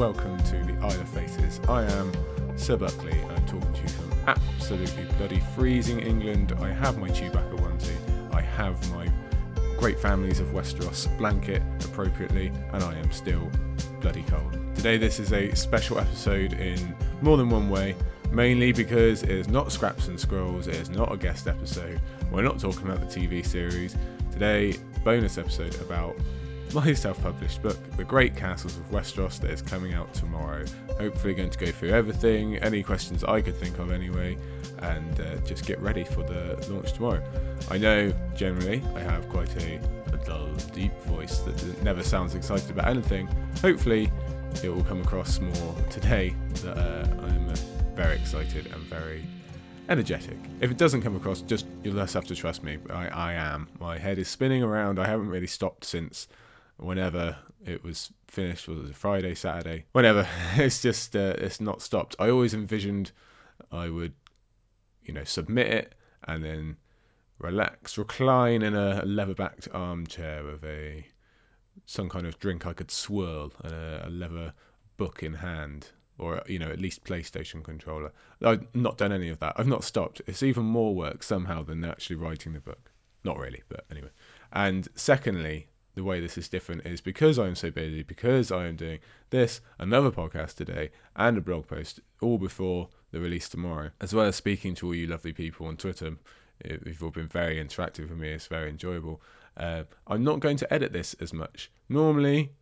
Welcome to the Isle of Faces. I am Sir Buckley, I'm talking to you from absolutely bloody freezing England. I have my Chewbacca onesie, I have my great families of Westeros blanket appropriately, and I am still bloody cold. Today, this is a special episode in more than one way, mainly because it is not Scraps and Scrolls, it is not a guest episode. We're not talking about the TV series. Today, bonus episode about my self-published book, The Great Castles of Westeros, that is coming out tomorrow. Hopefully, going to go through everything, any questions I could think of anyway, and uh, just get ready for the launch tomorrow. I know generally I have quite a, a dull, deep voice that never sounds excited about anything. Hopefully, it will come across more today that uh, I'm uh, very excited and very energetic. If it doesn't come across, just you'll just have to trust me. I, I am. My head is spinning around. I haven't really stopped since whenever it was finished. Was it Friday, Saturday? Whenever. It's just uh, it's not stopped. I always envisioned I would, you know, submit it and then relax, recline in a leather-backed armchair with a some kind of drink I could swirl and a, a leather book in hand or you know at least PlayStation controller. I've not done any of that. I've not stopped. It's even more work somehow than actually writing the book. Not really, but anyway. And secondly, the way this is different is because I'm so busy, because I am doing this, another podcast today, and a blog post all before the release tomorrow, as well as speaking to all you lovely people on Twitter. You've all been very interactive with me. It's very enjoyable. Uh, I'm not going to edit this as much. Normally,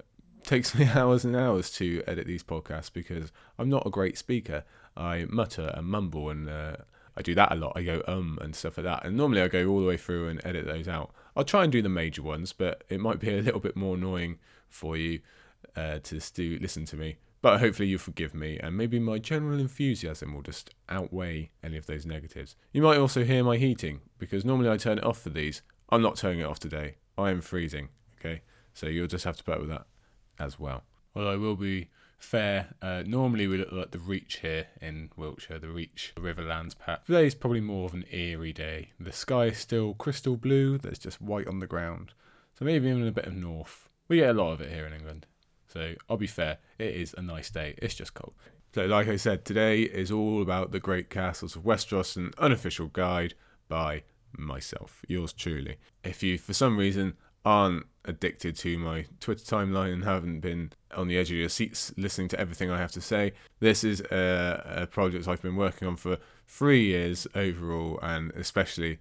takes me hours and hours to edit these podcasts because I'm not a great speaker. I mutter and mumble and uh, I do that a lot. I go um and stuff like that. And normally I go all the way through and edit those out. I'll try and do the major ones, but it might be a little bit more annoying for you uh, to do listen to me. But hopefully you'll forgive me, and maybe my general enthusiasm will just outweigh any of those negatives. You might also hear my heating because normally I turn it off for these. I'm not turning it off today. I am freezing. Okay, so you'll just have to put up with that as well. Well, I will be fair. Uh, normally we look like the Reach here in Wiltshire, the Reach the Riverlands. Today is probably more of an Eyrie day. The sky is still crystal blue, there's just white on the ground. So maybe even a bit of north. We get a lot of it here in England. So I'll be fair, it is a nice day, it's just cold. So, like I said, today is all about the great castles of Westeros, an unofficial guide by myself, yours truly. If you, for some reason, aren't addicted to my Twitter timeline and haven't been on the edge of your seats listening to everything I have to say, this is a, a project I've been working on for three years overall, and especially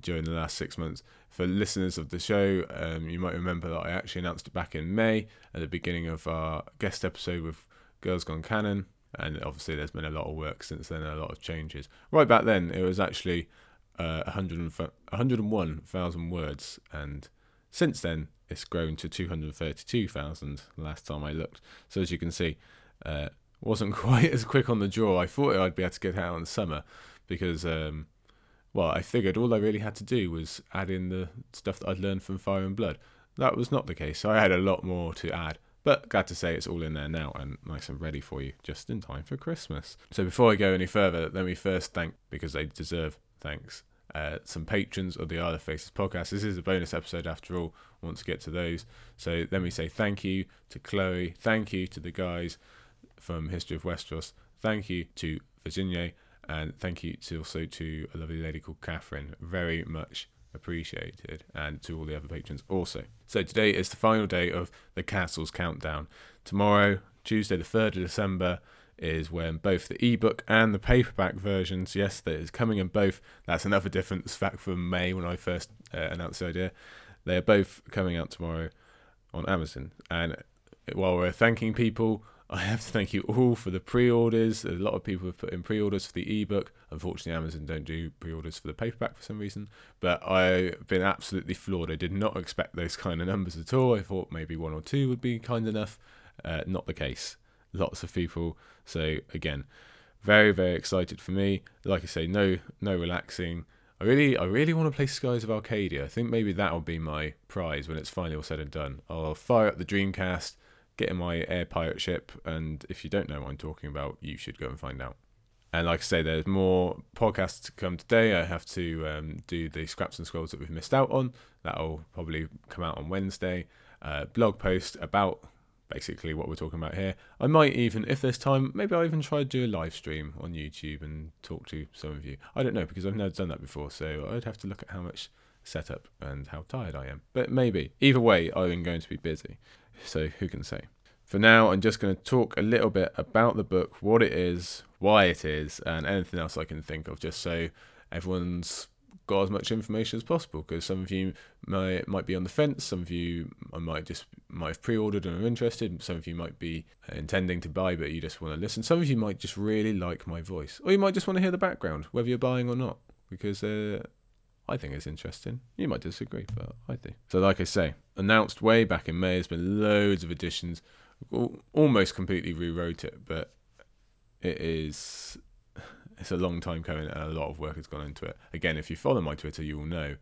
during the last six months. For listeners of the show, um, you might remember that I actually announced it back in May at the beginning of our guest episode with Girls Gone Canon. And obviously, there's been a lot of work since then, a lot of changes. Right back then, it was actually uh, 100 101,000 words, and since then, it's grown to 232,000 last time I looked. So as you can see, uh, wasn't quite as quick on the draw. I thought I'd be able to get out in summer because, um, well, I figured all I really had to do was add in the stuff that I'd learned from Fire and Blood. That was not the case. So I had a lot more to add. But glad to say it's all in there now and nice and ready for you just in time for Christmas. So before I go any further, let me first thank, because they deserve thanks, uh, some patrons of the Isle of Faces podcast. This is a bonus episode after all. I want to get to those. So let me say thank you to Chloe. Thank you to the guys from History of Westeros. Thank you to Virginia. And thank you to also to a lovely lady called Catherine. Very much appreciated. And to all the other patrons also. So today is the final day of the Castles Countdown. Tomorrow, Tuesday the 3rd of December, is when both the ebook and the paperback versions, yes, that is coming in both. That's another difference fact from May when I first uh, announced the idea. They are both coming out tomorrow on Amazon. And while we're thanking people, I have to thank you all for the pre-orders. A lot of people have put in pre-orders for the ebook. Unfortunately, Amazon don't do pre-orders for the paperback for some reason. But I've been absolutely floored. I did not expect those kind of numbers at all. I thought maybe one or two would be kind enough. Uh, not the case lots of people. So again, very very excited for me. Like I say, no no relaxing. I really I really want to play Skies of Arcadia. I think maybe that'll be my prize when it's finally all said and done. I'll fire up the Dreamcast, get in my air pirate ship, and if you don't know what I'm talking about, you should go and find out. And like I say, there's more podcasts to come today. I have to um, do the scraps and scrolls that we've missed out on. That'll probably come out on Wednesday. Uh, blog post about basically what we're talking about here. I might even, if there's time, maybe I'll even try to do a live stream on YouTube and talk to some of you. I don't know because I've never done that before, so I'd have to look at how much setup and how tired I am. But maybe. Either way, I'm going to be busy. So who can say? For now, I'm just going to talk a little bit about the book, what it is, why it is, and anything else I can think of, just so everyone's got as much information as possible. Because some of you might might be on the fence, some of you might just might have pre-ordered and are interested. Some of you might be intending to buy, but you just want to listen. Some of you might just really like my voice, or you might just want to hear the background, whether you're buying or not, because uh, I think it's interesting. You might disagree, but I do. So, like I say, announced way back in May, there's been loads of additions almost completely rewrote it, but it is it's a long time coming and a lot of work has gone into it. Again, if you follow my Twitter, you will know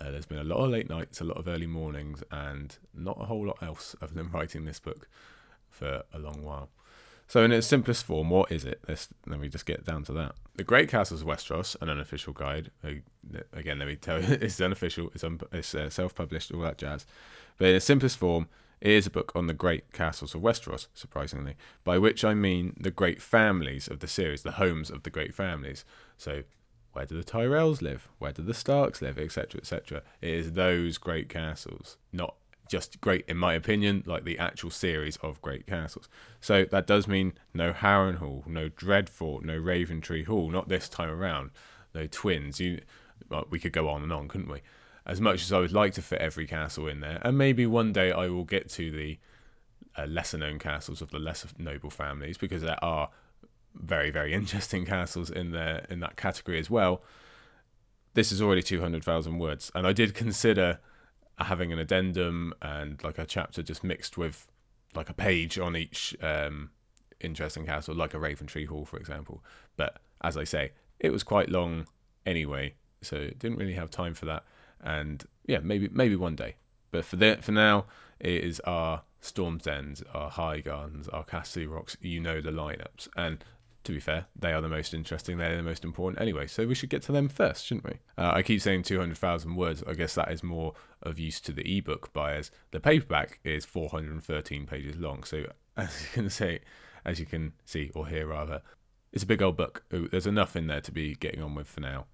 uh, there's been a lot of late nights, a lot of early mornings, and not a whole lot else other than writing this book for a long while. So, in its simplest form, what is it? Let's, let me just get down to that. The Great Castles of Westeros, an unofficial guide. Again, let me tell you, it's unofficial, it's, un- it's uh, self published, all that jazz. But in its simplest form, it is a book on the great castles of Westeros, surprisingly, by which I mean the great families of the series, the homes of the great families. So, where do the Tyrells live? Where do the Starks live? Etc. etc. It is those great castles, not just great, in my opinion, like the actual series of great castles. So that does mean no Harrenhal, no Dreadfort, no Raventree Hall, not this time around. No twins. You, well, we could go on and on, couldn't we? As much as I would like to fit every castle in there, and maybe one day I will get to the uh, lesser known castles of the lesser noble families because there are very very interesting castles in there in that category as well. This is already two hundred thousand words, and I did consider having an addendum and like a chapter just mixed with like a page on each um, interesting castle, like a Raventree Hall, for example. But as I say, it was quite long anyway, so didn't really have time for that and yeah, maybe maybe one day. But for the, for now, it is our Storm's End, our Highgardens, our Casterly Rocks. You know the lineups, and to be fair, they are the most interesting. They're the most important anyway. So we should get to them first, shouldn't we? Uh, I keep saying 200,000 words. I guess that is more of use to the ebook buyers. The paperback is 413 pages long. So as you can say, as you can see or hear rather, it's a big old book. There's enough in there to be getting on with for now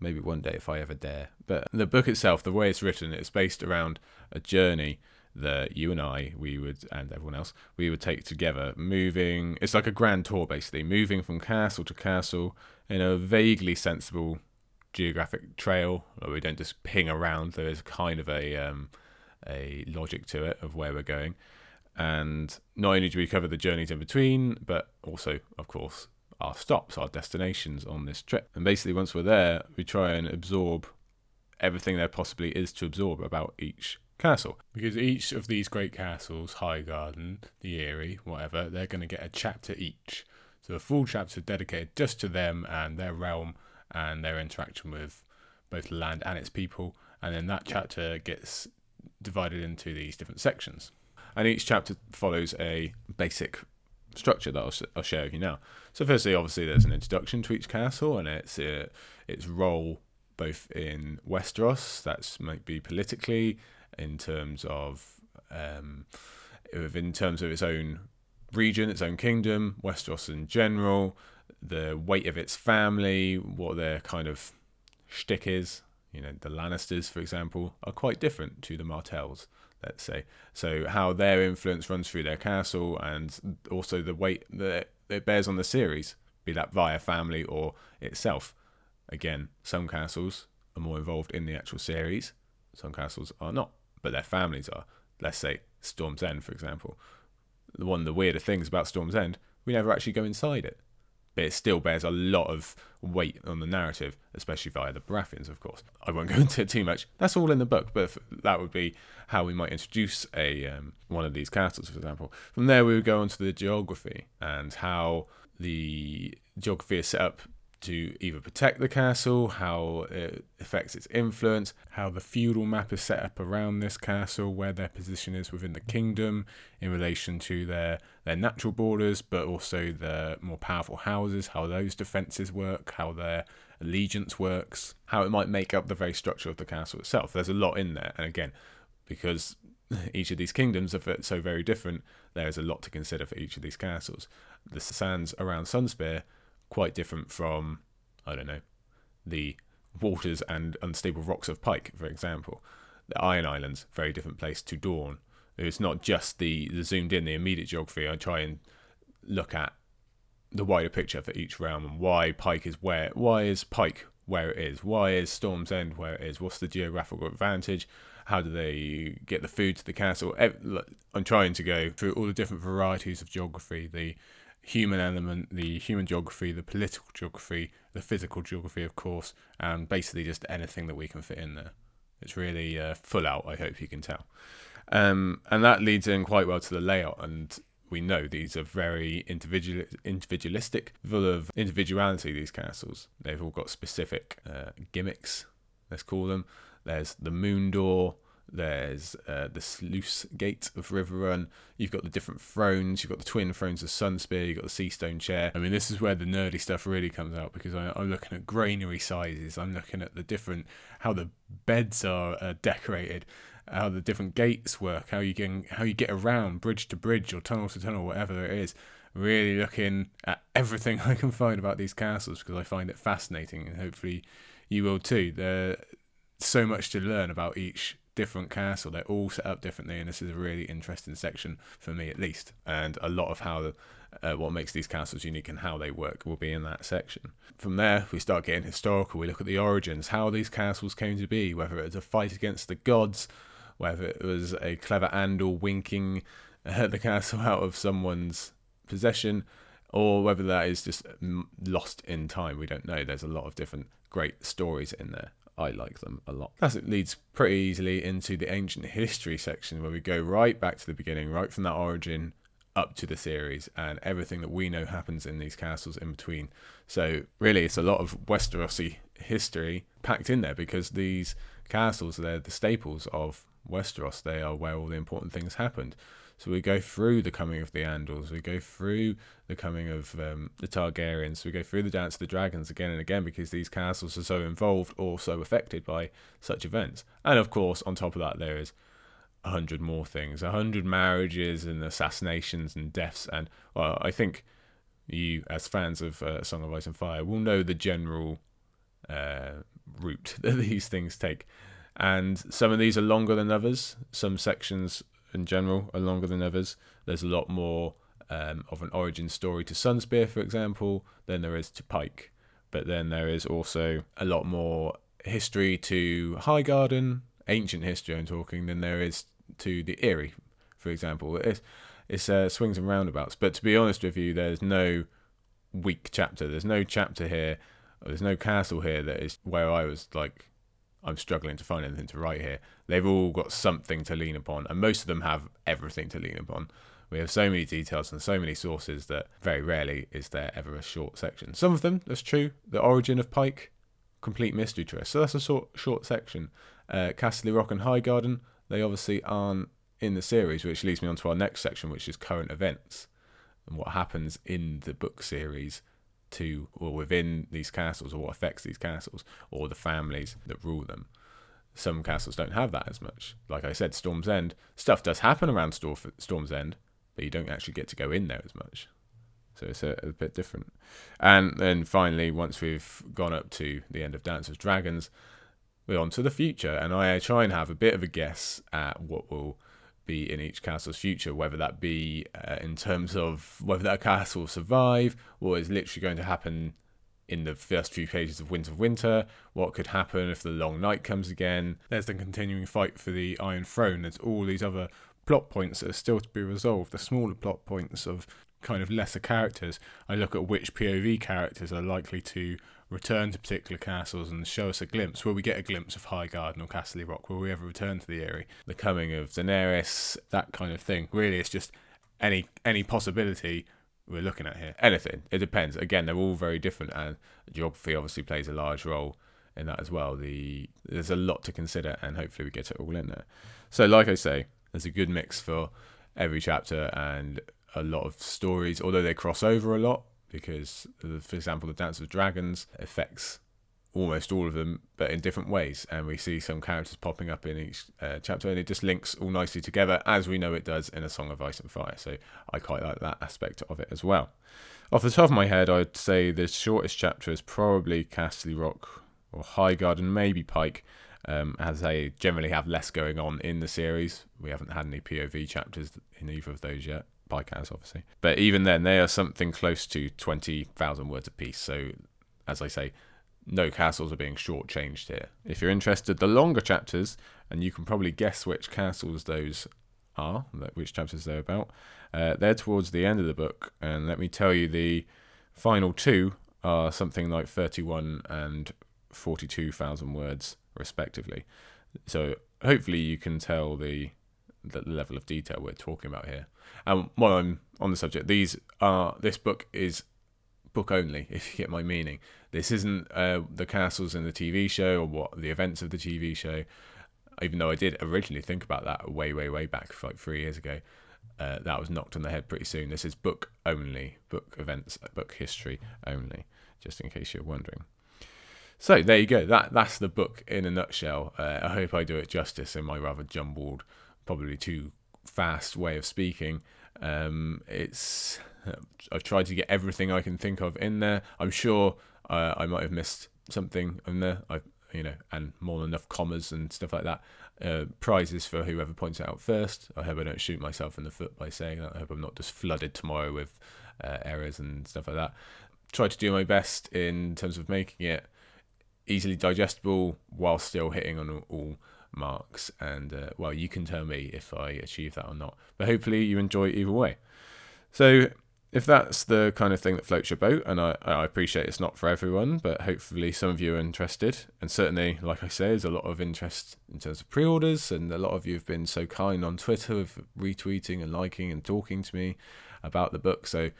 maybe one day if I ever dare. But the book itself, the way it's written, it's based around a journey that you and I, we would, and everyone else, we would take together, moving. It's like a grand tour, basically, moving from castle to castle in a vaguely sensible geographic trail. We don't just ping around. There is kind of a um, a logic to it of where we're going. And not only do we cover the journeys in between, but also, of course, our stops, our destinations on this trip. And basically, once we're there, we try and absorb everything there possibly is to absorb about each castle. Because each of these great castles, Highgarden, the Eyrie, whatever, they're going to get a chapter each. So a full chapter dedicated just to them and their realm and their interaction with both the land and its people. And then that chapter gets divided into these different sections. And each chapter follows a basic structure that I'll, I'll share with you now. So, firstly, obviously, there's an introduction to each castle and its uh, its role both in Westeros, that's might be politically, in terms of um, in terms of its own region, its own kingdom, Westeros in general, the weight of its family, what their kind of shtick is. You know, the Lannisters, for example, are quite different to the Martells let's say. So how their influence runs through their castle and also the weight that it bears on the series, be that via family or itself. Again, some castles are more involved in the actual series, some castles are not, but their families are. Let's say Storm's End, for example. The one of the weirder things about Storm's End, we never actually go inside it but it still bears a lot of weight on the narrative, especially via the Baratheons, of course. I won't go into it too much. That's all in the book, but that would be how we might introduce a um, one of these castles, for example. From there, we would go on to the geography and how the geography is set up to either protect the castle, how it affects its influence, how the feudal map is set up around this castle, where their position is within the kingdom in relation to their, their natural borders, but also the more powerful houses, how those defences work, how their allegiance works, how it might make up the very structure of the castle itself. There's a lot in there, and again, because each of these kingdoms are so very different, there is a lot to consider for each of these castles. The sands around Sunspear, quite different from, I don't know, the waters and unstable rocks of Pike, for example. The Iron Islands, very different place to Dorne. It's not just the, the zoomed in, the immediate geography. I try and look at the wider picture for each realm and why Pike is where. Why is Pike where it is? Why is Storm's End where it is? What's the geographical advantage? How do they get the food to the castle? I'm trying to go through all the different varieties of geography, the human element, the human geography, the political geography, the physical geography, of course, and basically just anything that we can fit in there. It's really uh, full out, I hope you can tell. Um, and that leads in quite well to the layout. And we know these are very individual, individualistic, full of individuality, these castles. They've all got specific uh, gimmicks, let's call them. There's the moon door, there's uh, the sluice gate of Riverrun. You've got the different thrones. You've got the twin thrones of Sunspear. You've got the Seastone chair. I mean, this is where the nerdy stuff really comes out because I, am looking at granary sizes. I'm looking at the different how the beds are uh, decorated, how the different gates work, how you can how you get around bridge to bridge or tunnel to tunnel, whatever it is. Really looking at everything I can find about these castles because I find it fascinating, and hopefully you will too. There's so much to learn about each different castle. They're all set up differently, and this is a really interesting section for me, at least. And a lot of how uh, what makes these castles unique and how they work will be in that section. From there, we start getting historical. We look at the origins, how these castles came to be, whether it was a fight against the gods, whether it was a clever Andal winking uh, the castle out of someone's possession, or whether that is just lost in time. We don't know. There's a lot of different great stories in there. I like them a lot. That leads pretty easily into the ancient history section where we go right back to the beginning, right from that origin up to the series, and everything that we know happens in these castles in between. So, really, it's a lot of Westerosi history packed in there because these castles, they're the staples of Westeros. They are where all the important things happened. So we go through the coming of the Andals, we go through the coming of um, the Targaryens, we go through the Dance of the Dragons again and again because these castles are so involved or so affected by such events. And of course, on top of that, there is a hundred more things, a hundred marriages and assassinations and deaths. And well, I think you, as fans of uh, Song of Ice and Fire, will know the general uh, route that these things take. And some of these are longer than others. Some sections in general are longer than others. There's a lot more um, of an origin story to Sunspear, for example, than there is to Pike. But then there is also a lot more history to Highgarden, ancient history I'm talking, than there is to the Eyrie, for example. It's, it's uh, swings and roundabouts. But to be honest with you, there's no weak chapter. There's no chapter here. There's no castle here that is where I was like I'm struggling to find anything to write here. They've all got something to lean upon, and most of them have everything to lean upon. We have so many details and so many sources that very rarely is there ever a short section. Some of them, that's true. The origin of Pike, complete mystery to us. So that's a short, short section. Uh, Rock and Highgarden, they obviously aren't in the series, which leads me on to our next section, which is current events and what happens in the book series to or within these castles or what affects these castles or the families that rule them. Some castles don't have that as much. Like I said, Storm's End, stuff does happen around Storm's End, but you don't actually get to go in there as much. So it's a, a bit different. And then finally, once we've gone up to the end of Dance of Dragons, we're on to the future. And I try and have a bit of a guess at what will be in each castle's future, whether that be uh, in terms of whether that castle will survive, what is literally going to happen in the first few pages of Winds of Winter, what could happen if the Long Night comes again. There's the continuing fight for the Iron Throne. There's all these other plot points that are still to be resolved, the smaller plot points of kind of lesser characters. I look at which POV characters are likely to return to particular castles and show us a glimpse. Will we get a glimpse of Highgarden or Casterly Rock? Will we ever return to the Eyrie? The coming of Daenerys, that kind of thing. Really, it's just any any possibility we're looking at here. Anything. It depends. Again, they're all very different, and geography obviously plays a large role in that as well. The there's a lot to consider, and hopefully we get it all in there. So, like I say, there's a good mix for every chapter and a lot of stories, although they cross over a lot because, for example, the Dance of Dragons affects almost all of them, but in different ways. And we see some characters popping up in each uh, chapter, and it just links all nicely together, as we know it does in A Song of Ice and Fire. So I quite like that aspect of it as well. Off the top of my head, I'd say the shortest chapter is probably Casterly Rock or Highgarden, maybe Pike. Um, as they generally have less going on in the series. We haven't had any POV chapters in either of those yet. Has, obviously. But even then, they are something close to 20,000 words apiece. So, as I say, no castles are being shortchanged here. If you're interested, the longer chapters, and you can probably guess which castles those are, which chapters they're about, uh, they're towards the end of the book. And let me tell you, the final two are something like 31 and 42,000 words, respectively. So hopefully you can tell the the level of detail we're talking about here. And while I'm on the subject, these are this book is book only, if you get my meaning. This isn't uh, the castles in the TV show or what the events of the TV show. Even though I did originally think about that way, way, way back, like three years ago, uh, that was knocked on the head pretty soon. This is book only, book events, book history only, just in case you're wondering. So there you go. That that's the book in a nutshell. Uh, I hope I do it justice in my rather jumbled, probably too fast way of speaking. Um, it's I've tried to get everything I can think of in there. I'm sure uh, I might have missed something in there. I, you know, and more than enough commas and stuff like that. Uh, prizes for whoever points it out first. I hope I don't shoot myself in the foot by saying that. I hope I'm not just flooded tomorrow with uh, errors and stuff like that. Try to do my best in terms of making it easily digestible while still hitting on all marks. And uh, well, you can tell me if I achieve that or not. But hopefully, you enjoy either way. So if that's the kind of thing that floats your boat, and I, I appreciate it's not for everyone, but hopefully some of you are interested. And certainly, like I say, there's a lot of interest in terms of pre orders, and a lot of you have been so kind on Twitter of retweeting and liking and talking to me about the book. So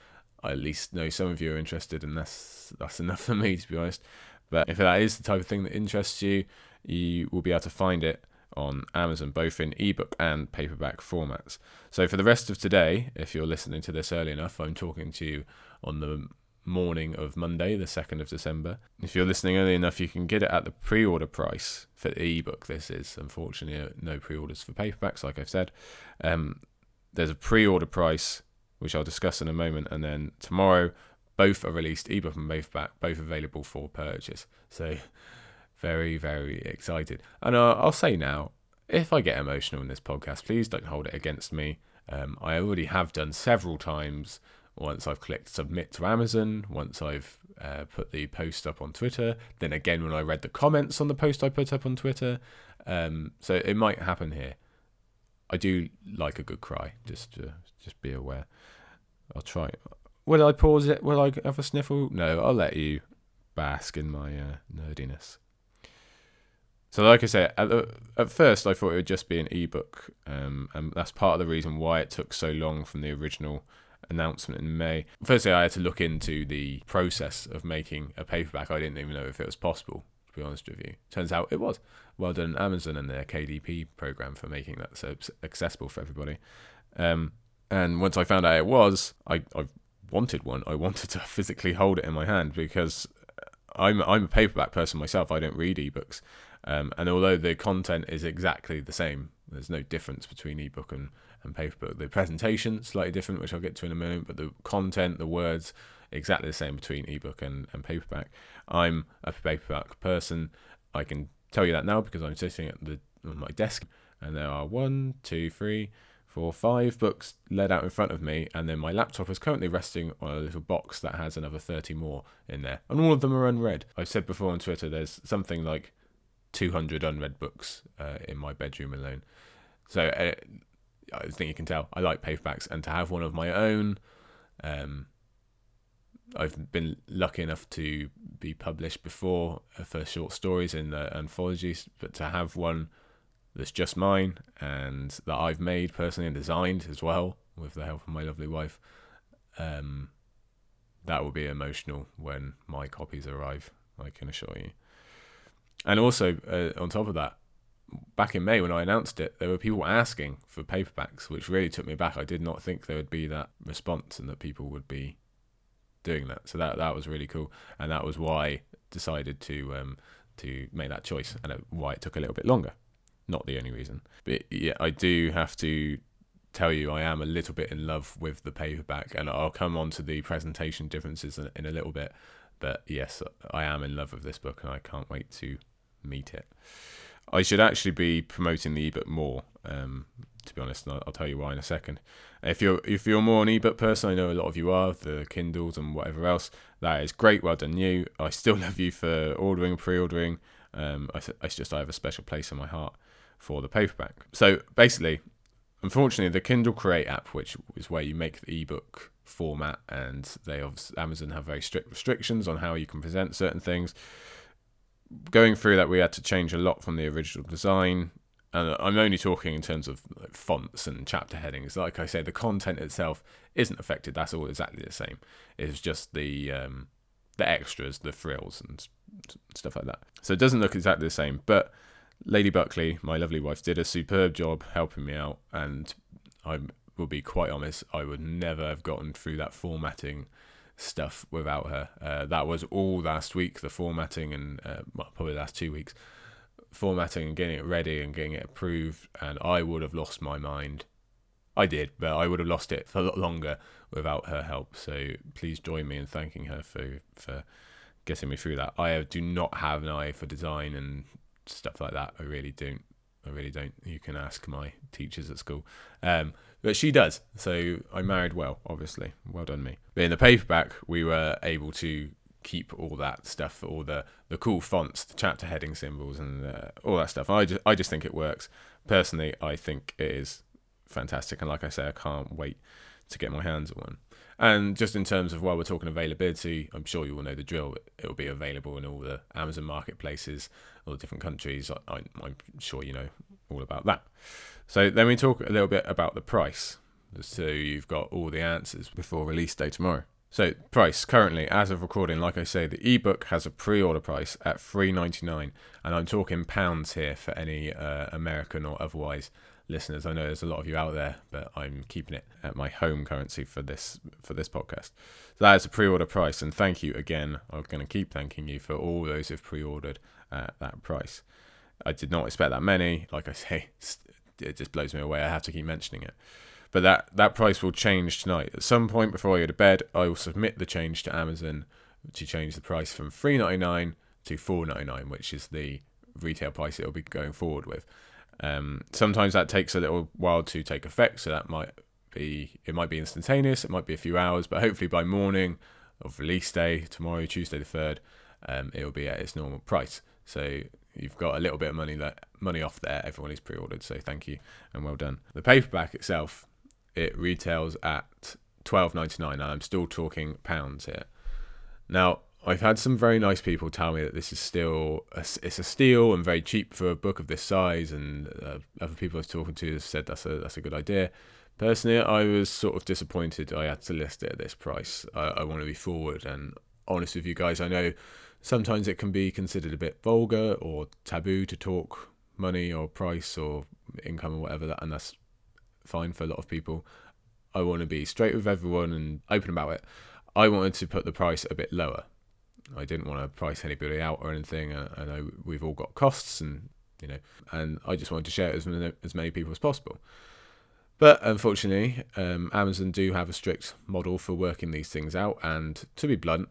I at least know some of you are interested, and that's, that's enough for me, to be honest. But if that is the type of thing that interests you, you will be able to find it on Amazon, both in ebook and paperback formats. So for the rest of today, if you're listening to this early enough, I'm talking to you on the morning of Monday, the 2nd of December. If you're listening early enough, you can get it at the pre order price for the ebook. This is unfortunately no pre orders for paperbacks, like I've said. Um, there's a pre order price, which I'll discuss in a moment, and then tomorrow, both are released, ebook and paperback, both available for purchase. So very, very excited. And uh, I'll say now, if I get emotional in this podcast, please don't hold it against me. Um, I already have done several times. Once I've clicked submit to Amazon, once I've uh, put the post up on Twitter, then again when I read the comments on the post I put up on Twitter. Um, so it might happen here. I do like a good cry. Just, just be aware. I'll try. Will I pause it? Will I have a sniffle? No, I'll let you bask in my uh, nerdiness. So, like I said, at, the, at first I thought it would just be an ebook, um, and that's part of the reason why it took so long from the original announcement in May. Firstly, I had to look into the process of making a paperback. I didn't even know if it was possible, to be honest with you. Turns out it was. Well done, Amazon and their KDP program for making that so accessible for everybody. Um, and once I found out it was, I, I wanted one. I wanted to physically hold it in my hand because I'm I'm a paperback person myself. I don't read ebooks, um, and although the content is exactly the same, there's no difference between ebook and, and paperback. The presentation slightly different, which I'll get to in a moment, but the content, the words, exactly the same between ebook and, and paperback. I'm a paperback person. I can tell you that now because I'm sitting at the on my desk, and there are one, two, three, four, five books laid out in front of me, and then my laptop is currently resting on a little box that has another 30 more in there, and all of them are unread. I've said before on Twitter, there's something like 200 unread books uh, in my bedroom alone. So uh, I think you can tell I like paperbacks, and to have one of my own, um, I've been lucky enough to be published before uh, for short stories in the anthologies, but to have one that's just mine and that I've made personally and designed as well with the help of my lovely wife, um, that will be emotional when my copies arrive. I can assure you. And also, uh, on top of that, back in May when I announced it, there were people asking for paperbacks, which really took me back. I did not think there would be that response and that people would be doing that. So that that was really cool, and that was why I decided to um, to make that choice, and why it took a little bit longer. Not the only reason, but yeah, I do have to tell you I am a little bit in love with the paperback, and I'll come on to the presentation differences in, in a little bit. But yes, I am in love with this book, and I can't wait to meet it. I should actually be promoting the ebook more. Um, to be honest, I'll, I'll, tell you why in a second. If you're if you're more an ebook person, I know a lot of you are the Kindles and whatever else. That is great. Well done, you. I still love you for ordering, pre-ordering. Um, I, it's just I have a special place in my heart for the paperback. So basically, unfortunately, the Kindle Create app, which is where you make the ebook format, and they Amazon have very strict restrictions on how you can present certain things going through that, we had to change a lot from the original design. And I'm only talking in terms of like, fonts and chapter headings. Like I say, the content itself isn't affected. That's all exactly the same. It's just the um, the extras, the frills, and stuff like that. So it doesn't look exactly the same. But Lady Buckley, my lovely wife, did a superb job helping me out, and I will be quite honest, I would never have gotten through that formatting stuff without her. Uh, that was all last week, the formatting and uh, well, probably last two weeks, formatting and getting it ready and getting it approved. And I would have lost my mind. I did, but I would have lost it for a lot longer without her help. So please join me in thanking her for for getting me through that. I do not have an eye for design and stuff like that. I really don't. I really don't. You can ask my teachers at school. Um, but she does. So I married well, obviously. Well done me. But in the paperback, we were able to keep all that stuff, all the the cool fonts, the chapter heading symbols, and uh, all that stuff. I just I just think it works. Personally, I think it is fantastic, and like I say, I can't wait to get my hands on one. And just in terms of while we're talking availability, I'm sure you all know the drill. It will be available in all the Amazon marketplaces, all the different countries. I, am sure you know all about that. So then we talk a little bit about the price. So you've got all the answers before release day tomorrow. So price currently, as of recording, like I say, the ebook has a pre-order price at three ninety nine, and I'm talking pounds here for any uh, American or otherwise listeners. I know there's a lot of you out there, but I'm keeping it at my home currency for this for this podcast. So that is a pre-order price, and thank you again. I'm going to keep thanking you for all those who've pre-ordered at that price. I did not expect that many. Like I say, it just blows me away. I have to keep mentioning it. But that, that price will change tonight. At some point before I go to bed, I will submit the change to Amazon to change the price from three ninety nine to four ninety nine, which is the retail price it will be going forward with. Um, sometimes that takes a little while to take effect, so that might be it might be instantaneous, it might be a few hours, but hopefully by morning of release day tomorrow, Tuesday the third, um, it will be at its normal price. So you've got a little bit of money that money off there. Everyone is pre-ordered, so thank you and well done. The paperback itself, it retails at twelve ninety nine, and I'm still talking pounds here. Now, I've had some very nice people tell me that this is still a, it's a steal and very cheap for a book of this size, and uh, other people I was talking to have said that's a that's a good idea. Personally, I was sort of disappointed I had to list it at this price. I, I want to be forward and honest with you guys. I know sometimes it can be considered a bit vulgar or taboo to talk money or price or income or whatever and that's fine for a lot of people. I want to be straight with everyone and open about it. I wanted to put the price a bit lower. I didn't want to price anybody out or anything i know we've all got costs and you know and i just wanted to share it as many, as many people as possible. But unfortunately um, amazon do have a strict model for working these things out and to be blunt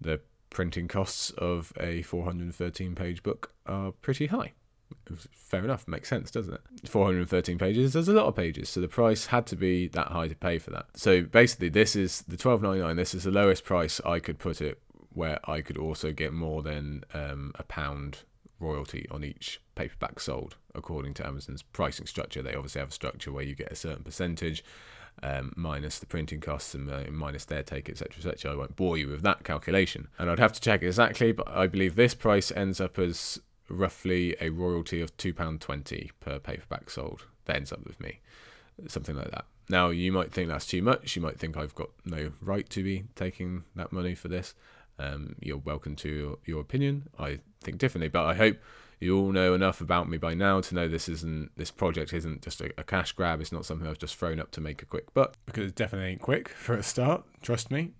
the printing costs of a 413 page book are pretty high. Fair enough, makes sense, doesn't it? 413 pages, there's a lot of pages, so the price had to be that high to pay for that. So basically, this is the 12.99. This is the lowest price I could put it, where I could also get more than um, a pound royalty on each paperback sold, according to Amazon's pricing structure. They obviously have a structure where you get a certain percentage, um, minus the printing costs and uh, minus their take, etc., etc. I won't bore you with that calculation, and I'd have to check exactly, but I believe this price ends up as roughly a royalty of two pound twenty per paperback sold. That ends up with me, something like that. Now you might think that's too much. You might think I've got no right to be taking that money for this. Um, you're welcome to your, your opinion. I think differently, but I hope you all know enough about me by now to know this isn't this project isn't just a, a, cash grab. It's not something I've just thrown up to make a quick buck because it definitely ain't quick for a start. Trust me.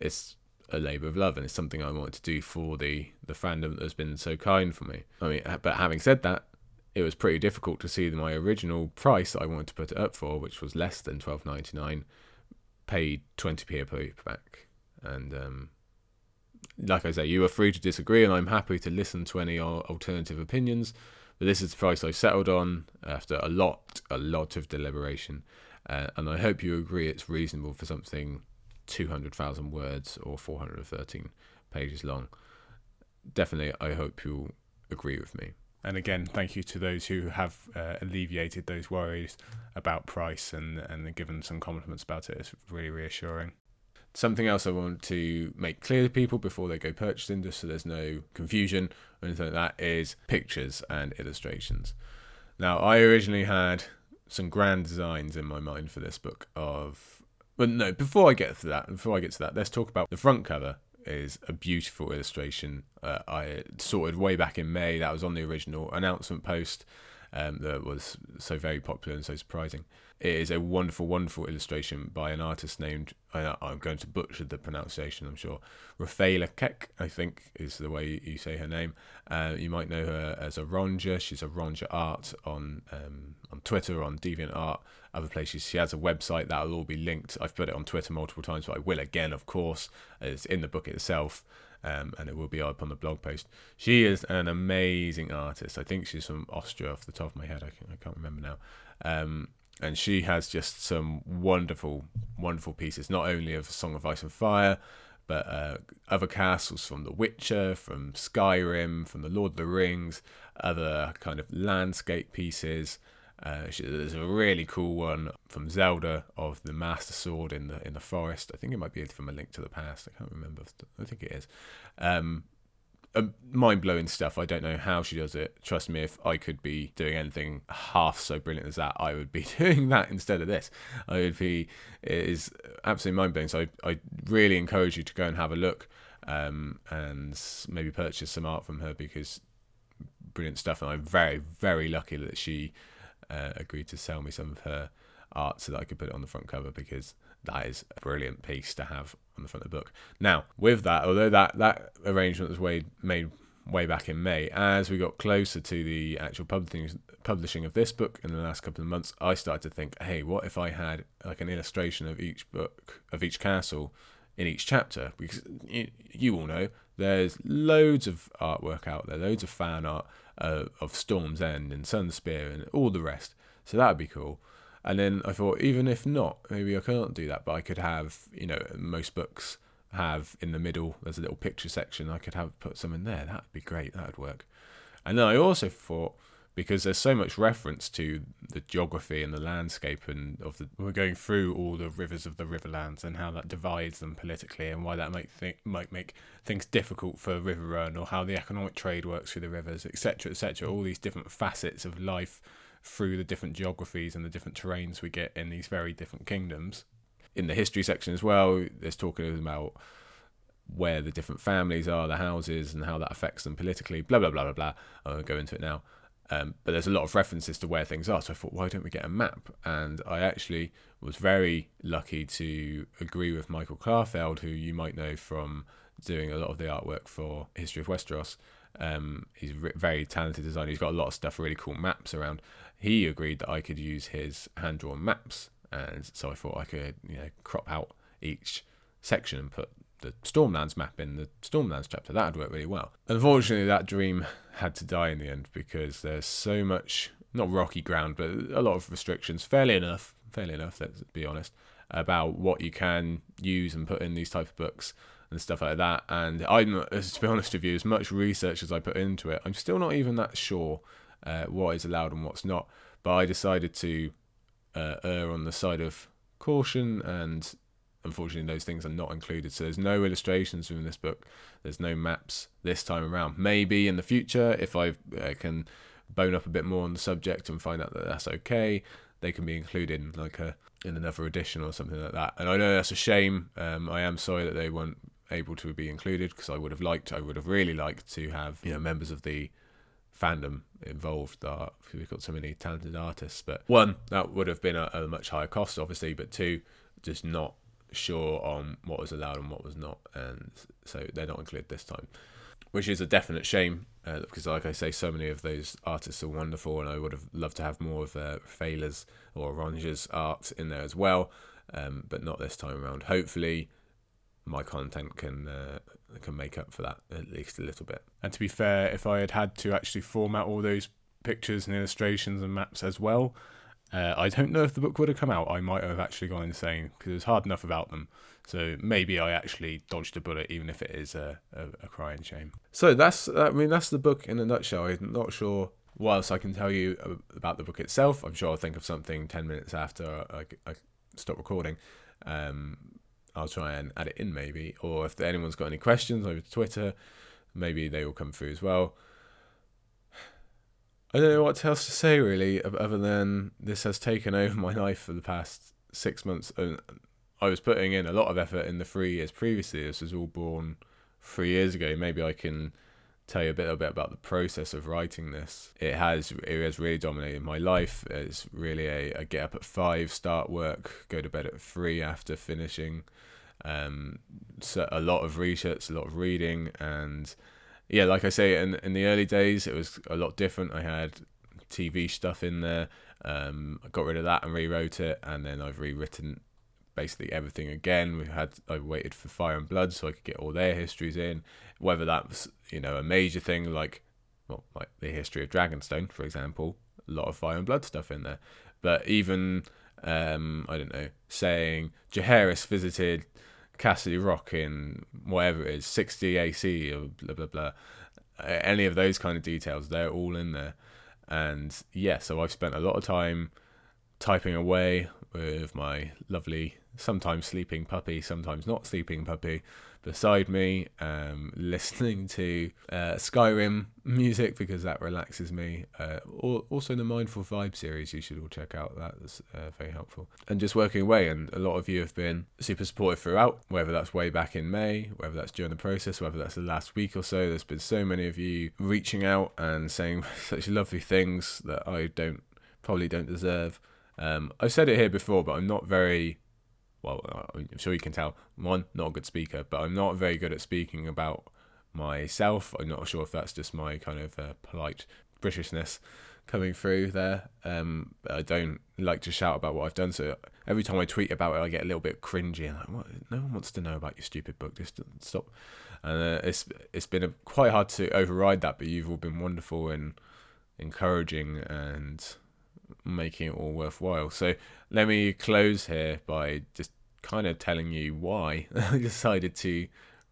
It's a labour of love, and it's something I wanted to do for the the fandom that has been so kind for me. I mean, but having said that, it was pretty difficult to see my original price that I wanted to put it up for, which was less than twelve ninety nine, paid twenty p per paperback, and um, like I say, you are free to disagree, and I'm happy to listen to any alternative opinions. But this is the price I settled on after a lot, a lot of deliberation, uh, and I hope you agree it's reasonable for something 200,000 words or 413 pages long. Definitely, I hope you'll agree with me. And again, thank you to those who have uh, alleviated those worries about price and, and given some compliments about it. It's really reassuring. Something else I want to make clear to people before they go purchasing, just so there's no confusion or anything like that, is pictures and illustrations. Now, I originally had some grand designs in my mind for this book of. But no, before I get to that, before I get to that, let's talk about the front cover is a beautiful illustration. Uh, I sorted way back in May. That was on the original announcement post um, that was so very popular and so surprising. It is a wonderful, wonderful illustration by an artist named, I'm going to butcher the pronunciation, I'm sure, Rafaela Keck, I think is the way you say her name. Uh, you might know her as a Ronja. She's a Ronja Art on um, on Twitter, on DeviantArt, other places. She has a website that will all be linked. I've put it on Twitter multiple times, but I will again, of course. It's in the book itself um, and it will be up on the blog post. She is an amazing artist. I think she's from Austria off the top of my head. I, can, can't remember now. Um, and she has just some wonderful, wonderful pieces, not only of Song of Ice and Fire, but uh, other castles from The Witcher, from Skyrim, from The Lord of the Rings, other kind of landscape pieces. Uh, there's a really cool one from Zelda of the Master Sword in the in the forest. I think it might be from A Link to the Past. I can't remember. I think it is. Um, mind blowing stuff. I don't know how she does it. Trust me, if I could be doing anything half so brilliant as that, I would be doing that instead of this. I would be. It is absolutely mind blowing. So I, I really encourage you to go and have a look um, and maybe purchase some art from her because brilliant stuff. And I'm very, very lucky that she uh, agreed to sell me some of her art so that I could put it on the front cover because that is a brilliant piece to have on the front of the book. Now, with that, although that that arrangement was way, made way back in May, as we got closer to the actual publishing publishing of this book in the last couple of months, I started to think, hey, what if I had like an illustration of each book of each castle in each chapter? Because you, you all know there's loads of artwork out there, loads of fan art uh, of Storm's End and Sunspear and all the rest. So that would be cool. And then I thought, even if not, maybe I can't do that, but I could have, you know, most books have in the middle, there's a little picture section. I could have put some in there. That'd be great. That'd work. And then I also thought, because there's so much reference to the geography and the landscape and of the we're going through all the rivers of the riverlands and how that divides them politically and why that might think might make things difficult for Riverrun or how the economic trade works through the rivers etc etc all these different facets of life through the different geographies and the different terrains we get in these very different kingdoms. In the history section as well there's talking about where the different families are the houses and how that affects them politically blah blah blah blah blah. I won't go into it now um, but there's a lot of references to where things are. So I thought, why don't we get a map? And I actually was very lucky to agree with Michael Klarfeld, who you might know from doing a lot of the artwork for History of Westeros. Um, he's a very talented designer. He's got a lot of stuff, really cool maps around. He agreed that I could use his hand drawn maps, and so I thought I could, you know, crop out each section and put the Stormlands map in the Stormlands chapter. That would work really well. Unfortunately, that dream had to die in the end because there's so much, not rocky ground, but a lot of restrictions, fairly enough, fairly enough, let's be honest, about what you can use and put in these type of books and stuff like that. And I'm, to be honest with you, as much research as I put into it, I'm still not even that sure uh, what is allowed and what's not. But I decided to uh, err on the side of caution and unfortunately those things are not included. So there's no illustrations in this book. There's no maps this time around. Maybe in the future if i uh, can bone up a bit more on the subject and find out that that's okay they can be included in like a in another edition or something like that. And i know that's a shame. Um, i am sorry that they weren't able to be included because i would have liked i would have really liked to have you know members of the fandom involved. That we've got so many talented artists. But one that would have been a, a much higher cost obviously but two just not sure on what was allowed and what was not, and so they're not included this time, which is a definite shame uh, because, like I say, so many of those artists are wonderful, and I would have loved to have more of uh, Fela's or Orange's art in there as well, um, but not this time around. Hopefully, my content can uh, can make up for that at least a little bit. And to be fair, if I had had to actually format all those pictures and illustrations and maps as well, uh, I don't know if the book would have come out. I might have actually gone insane because it was hard enough about them. So maybe I actually dodged a bullet, even if it is a, a, a crying shame. So that's I mean that's the book in a nutshell. I'm not sure what else I can tell you about the book itself. I'm sure I'll think of something ten minutes after I, I stop recording. Um, I'll try and add it in maybe, or if anyone's got any questions over Twitter, maybe they will come through as well. I don't know what else to say really, other than this has taken over my life for the past six months. And I was putting in a lot of effort in the three years previously. This was all born three years ago. Maybe I can tell you a bit, a bit about the process of writing this. It has it has really dominated my life. It's really a, a get up at five, start work, go to bed at three after finishing. Um, so a lot of research, a lot of reading, and yeah, like I say, in in the early days, it was a lot different. I had TV stuff in there. Um, I got rid of that and rewrote it, and then I've rewritten basically everything again. We had I waited for Fire and Blood so I could get all their histories in. Whether that was you know a major thing like well like the history of Dragonstone, for example, a lot of Fire and Blood stuff in there. But even um, I don't know, saying Jaehaerys visited Casterly Rock in whatever it is, 60 AC or blah blah blah. Any of those kind of details, they're all in there. And yeah, so I've spent a lot of time typing away with my lovely, sometimes sleeping puppy, sometimes not sleeping puppy, beside me, um, listening to uh, Skyrim music because that relaxes me. Uh, also, the Mindful Vibe series you should all check out. That's uh, very helpful. And just working away, and a lot of you have been super supportive throughout, whether that's way back in May, whether that's during the process, whether that's the last week or so. There's been so many of you reaching out and saying such lovely things that I don't probably don't deserve. Um, I've said it here before, but I'm not very well, I'm sure you can tell, I'm one, not a good speaker, but I'm not very good at speaking about myself. I'm not sure if that's just my kind of uh, polite Britishness coming through there. Um, I don't like to shout about what I've done, so every time I tweet about it, I get a little bit cringy and like, what? no one wants to know about your stupid book. Just stop. And uh, it's it's been a, quite hard to override that, but you've all been wonderful and encouraging and making it all worthwhile. So let me close here by just kind of telling you why I decided to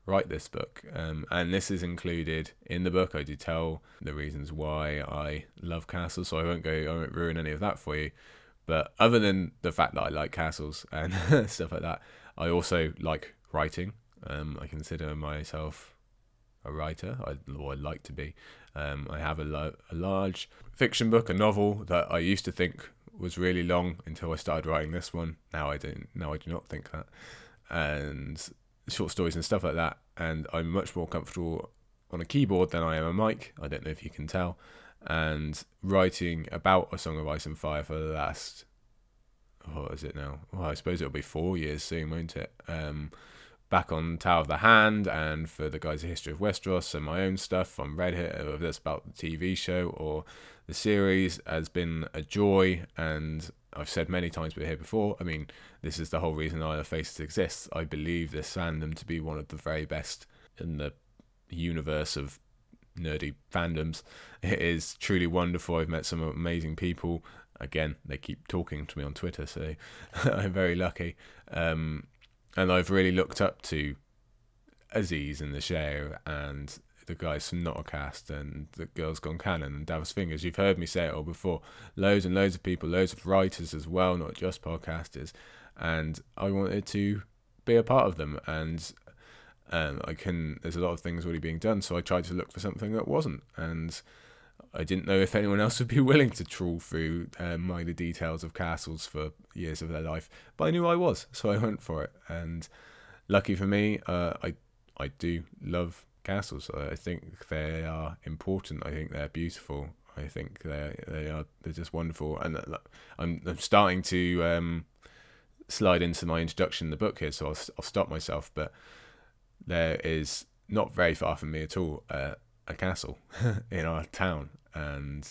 write this book. Um, and this is included in the book. I do tell the reasons why I love castles, so I won't go, I won't ruin any of that for you. But other than the fact that I like castles and stuff like that, I also like writing. Um, I consider myself a writer, I, or I'd like to be. Um, I have a, lo- a large fiction book, a novel that I used to think was really long until I started writing this one. Now I don't. Now I do not think that, and short stories and stuff like that. And I'm much more comfortable on a keyboard than I am a mic. I don't know if you can tell. And writing about a Song of Ice and Fire for the last, what is it now? Well, I suppose it'll be four years soon, won't it? Um, back on Tower of the Hand and for the guys' history of Westeros and my own stuff on Reddit, whether that's about the TV show or the series, has been a joy. And I've said many times we're here before, I mean, this is the whole reason Isle of Faces exists. I believe this fandom to be one of the very best in the universe of nerdy fandoms. It is truly wonderful. I've met some amazing people. Again, they keep talking to me on Twitter, so I'm very lucky. Um, and I've really looked up to Aziz in the show and the guys from Notacast and the Girls Gone Canon and Davos Fingers. You've heard me say it all before. Loads and loads of people, loads of writers as well, not just podcasters. And I wanted to be a part of them. And um, I can. There's a lot of things already being done, so I tried to look for something that wasn't. And I didn't know if anyone else would be willing to trawl through um, minor details of castles for years of their life, but I knew I was, so I went for it. And lucky for me, uh, I I do love castles. I think they are important. I think they're beautiful. I think they they are they're just wonderful, and uh, I'm I'm starting to um, slide into my introduction in the book here, so I'll, I'll stop myself. But there is not very far from me at all uh, a castle in our town, and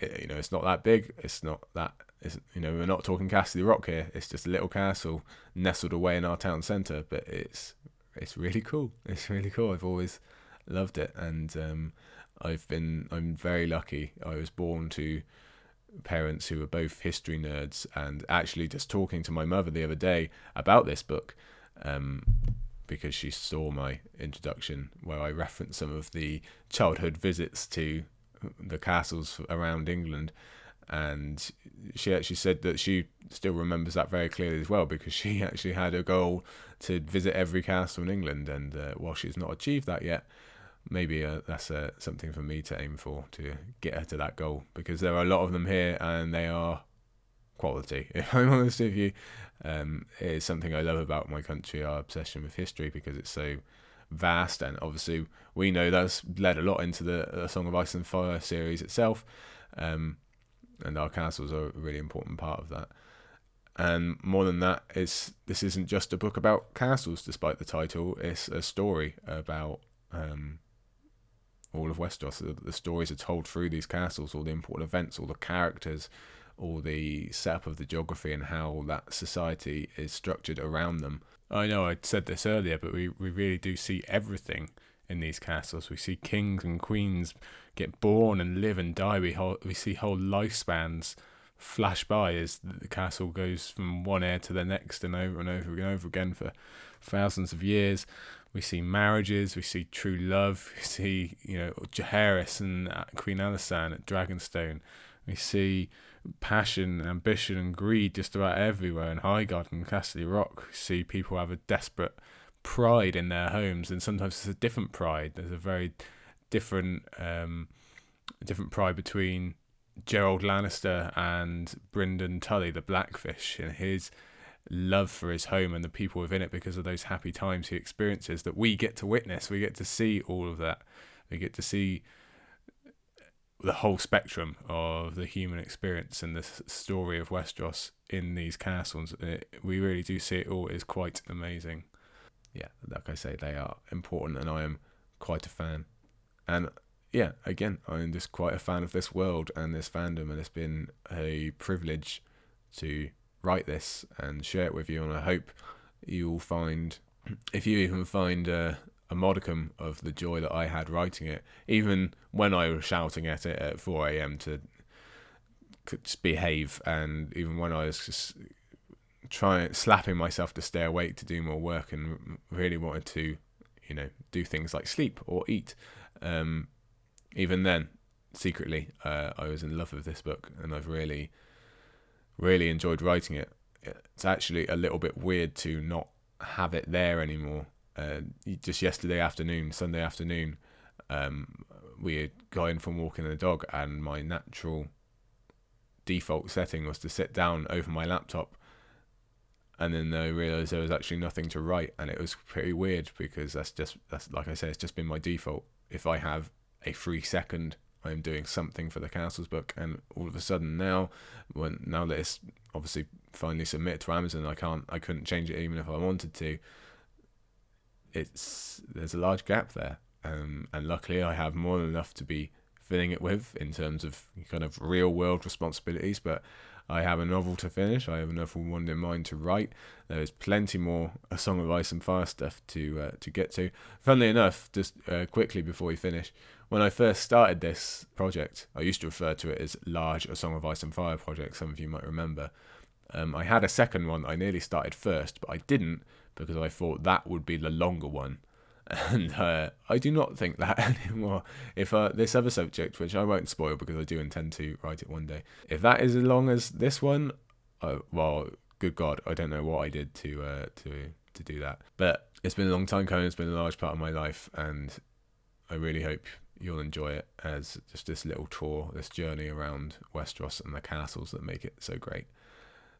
it, you know it's not that big. It's not that. It's, you know we're not talking Castle Rock here. It's just a little castle nestled away in our town centre, but it's it's really cool. It's really cool. I've always loved it, and um, I've been I'm very lucky. I was born to parents who were both history nerds, and actually just talking to my mother the other day about this book. Um, because she saw my introduction where I referenced some of the childhood visits to the castles around England, and she actually said that she still remembers that very clearly as well because she actually had a goal to visit every castle in England, and uh, while she's not achieved that yet, maybe uh, that's uh, something for me to aim for to get her to that goal. Because there are a lot of them here and they are quality. If I'm honest with you, um, it is something I love about my country, our obsession with history because it's so vast and obviously we know that's led a lot into the, Song of Ice and Fire series itself, um, and our castles are a really important part of that. And more than that, it's this isn't just a book about castles, despite the title. It's a story about um, all of Westeros. The, the stories are told through these castles, all the important events, all the characters, all the setup of the geography, and how that society is structured around them. I know I said this earlier, but we, we really do see everything in these castles. We see kings and queens get born and live and die. We whole, we see whole lifespans flash by as the castle goes from one heir to the next and over and over and over again for thousands of years. We see marriages, we see true love, we see, you know, Jaehaerys and uh, Queen Alysanne at Dragonstone. We see passion, ambition, and greed just about everywhere in Highgarden and Casterly Rock. See people have a desperate pride in their homes, and sometimes it's a different pride. There's a very different, um, different pride between Gerold Lannister and Brynden Tully, the Blackfish, and his love for his home and the people within it because of those happy times he experiences that we get to witness. We get to see all of that. We get to see the whole spectrum of the human experience and the story of Westeros in these castles. It, we really do see it all. It's quite amazing. Yeah, like I say, they are important, and I am quite a fan. And yeah, again, I'm just quite a fan of this world and this fandom, and it's been a privilege to write this and share it with you. And I hope you'll find, if you even find a, a modicum of the joy that I had writing it, even when I was shouting at it at 4 a.m. to behave, and even when I was just trying slapping myself to stay awake to do more work and really wanted to, you know, do things like sleep or eat. Um, even then, secretly, uh, I was in love with this book, and I've really really enjoyed writing it. It's actually a little bit weird to not have it there anymore. Uh, just yesterday afternoon, Sunday afternoon, um, we had gone from walking the dog, and my natural default setting was to sit down over my laptop. And then I realised there was actually nothing to write, and it was pretty weird because that's just that's like I said, it's just been my default. If I have a free second I'm doing something for the Castles book, and all of a sudden now, when now that it's obviously finally submitted to Amazon, I can't, I couldn't change it even if I wanted to. It's there's a large gap there, um, and luckily I have more than enough to be filling it with in terms of kind of real world responsibilities, but I have a novel to finish. I have another one in mind to write. There is plenty more A Song of Ice and Fire stuff to uh, to get to. Funnily enough, just uh, quickly before we finish, when I first started this project, I used to refer to it as Large A Song of Ice and Fire project. Some of you might remember. Um, I had a second one I nearly started first, but I didn't because I thought that would be the longer one. And uh, I do not think that anymore. If uh, this other subject, which I won't spoil because I do intend to write it one day, if that is as long as this one, uh, well, good God, I don't know what I did to uh, to to do that. But it's been a long time coming. It's been a large part of my life, and I really hope you'll enjoy it as just this little tour, this journey around Westeros and the castles that make it so great.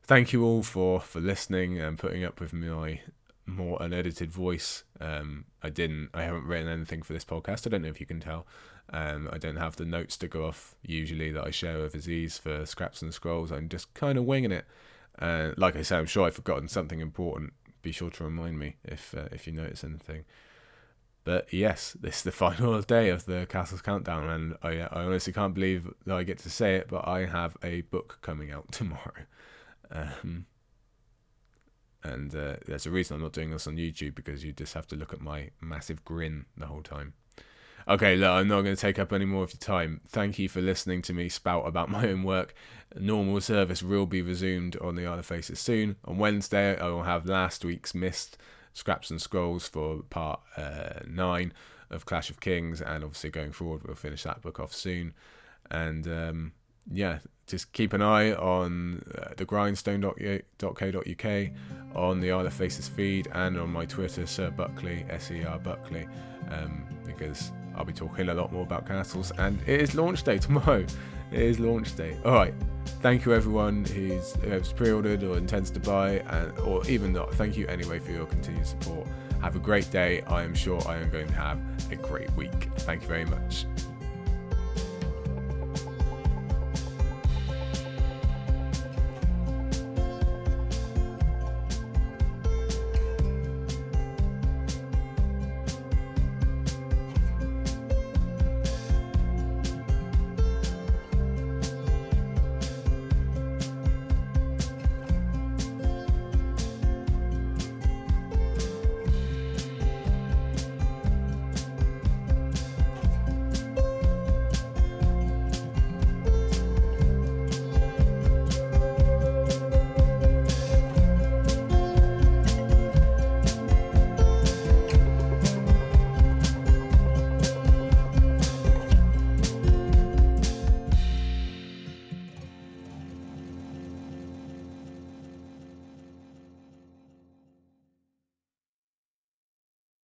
Thank you all for for listening and putting up with my more unedited voice. Um, I didn't. I haven't written anything for this podcast. I don't know if you can tell. Um, I don't have the notes to go off usually that I share with Aziz for Scraps and Scrolls. I'm just kind of winging it, uh, like I said, I'm sure I've forgotten something important. Be sure to remind me if uh, if you notice anything. But yes, this is the final day of the Castles Countdown, and I, I honestly can't believe that I get to say it, but I have a book coming out tomorrow. Um, and uh, there's a reason I'm not doing this on YouTube because you just have to look at my massive grin the whole time. Okay, look, I'm not going to take up any more of your time. Thank you for listening to me spout about my own work. Normal service will be resumed on the Isle of Faces soon. On Wednesday, I will have last week's missed scraps and scrolls for part uh, nine of Clash of Kings, and obviously going forward, we'll finish that book off soon. And um, yeah, just keep an eye on uh, thegrindstone.co.uk, on the Isle of Faces feed, and on my Twitter, Sir Buckley, S E R Buckley, um, because I'll be talking a lot more about castles. And it is launch day tomorrow. It is launch day. All right. Thank you, everyone who's, who's pre-ordered or intends to buy, and or even not. Thank you anyway for your continued support. Have a great day. I am sure I am going to have a great week. Thank you very much.